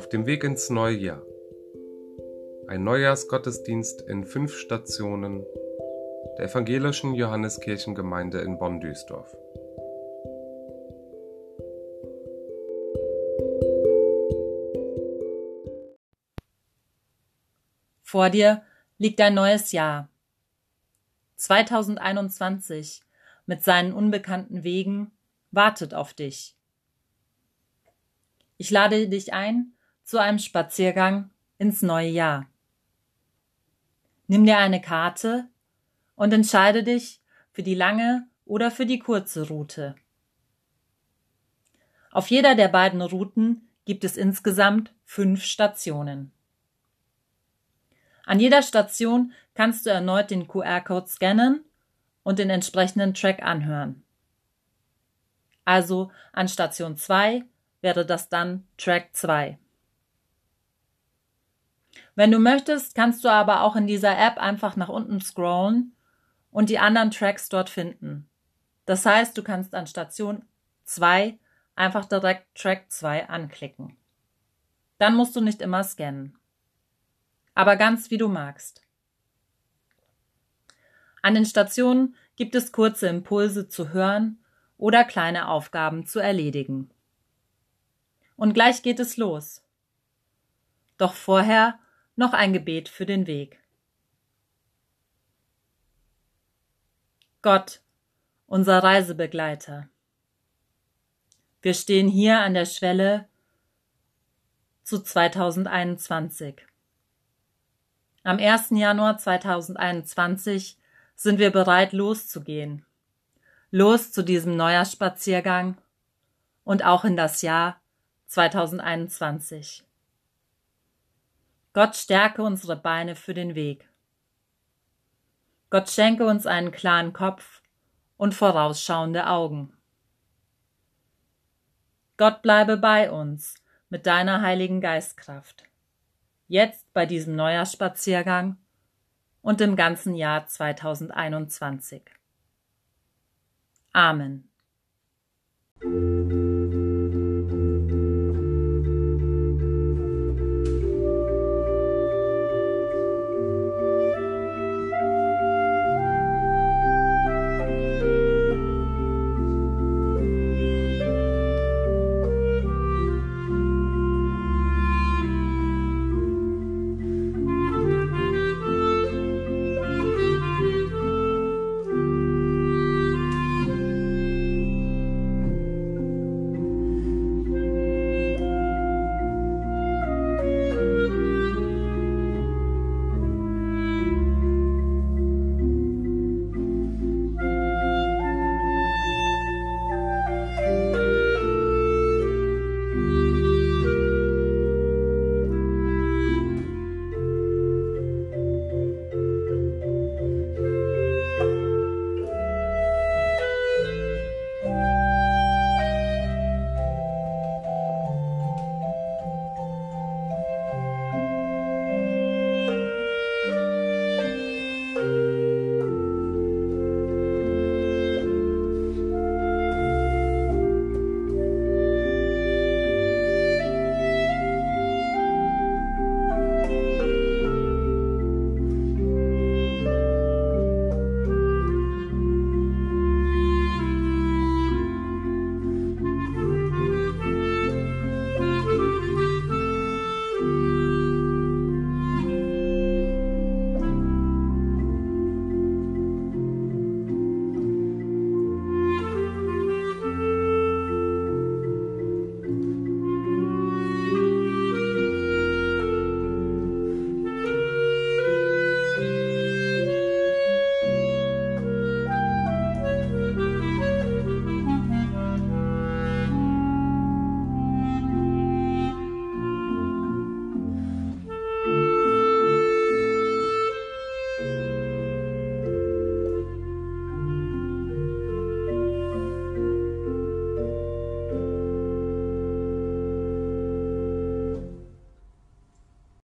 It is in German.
Auf dem Weg ins neue Jahr. Ein Neujahrsgottesdienst in fünf Stationen der evangelischen Johanneskirchengemeinde in Bonn-Duisdorf. Vor dir liegt ein neues Jahr. 2021 mit seinen unbekannten Wegen wartet auf dich. Ich lade dich ein zu einem Spaziergang ins neue Jahr. Nimm dir eine Karte und entscheide dich für die lange oder für die kurze Route. Auf jeder der beiden Routen gibt es insgesamt fünf Stationen. An jeder Station kannst du erneut den QR-Code scannen und den entsprechenden Track anhören. Also an Station 2 wäre das dann Track 2. Wenn du möchtest, kannst du aber auch in dieser App einfach nach unten scrollen und die anderen Tracks dort finden. Das heißt, du kannst an Station 2 einfach direkt Track 2 anklicken. Dann musst du nicht immer scannen. Aber ganz wie du magst. An den Stationen gibt es kurze Impulse zu hören oder kleine Aufgaben zu erledigen. Und gleich geht es los. Doch vorher noch ein Gebet für den Weg. Gott, unser Reisebegleiter. Wir stehen hier an der Schwelle zu 2021. Am 1. Januar 2021 sind wir bereit loszugehen. Los zu diesem Neujahrsspaziergang und auch in das Jahr 2021. Gott stärke unsere Beine für den Weg. Gott schenke uns einen klaren Kopf und vorausschauende Augen. Gott bleibe bei uns mit deiner heiligen Geistkraft. Jetzt bei diesem Neujahrsspaziergang und im ganzen Jahr 2021. Amen.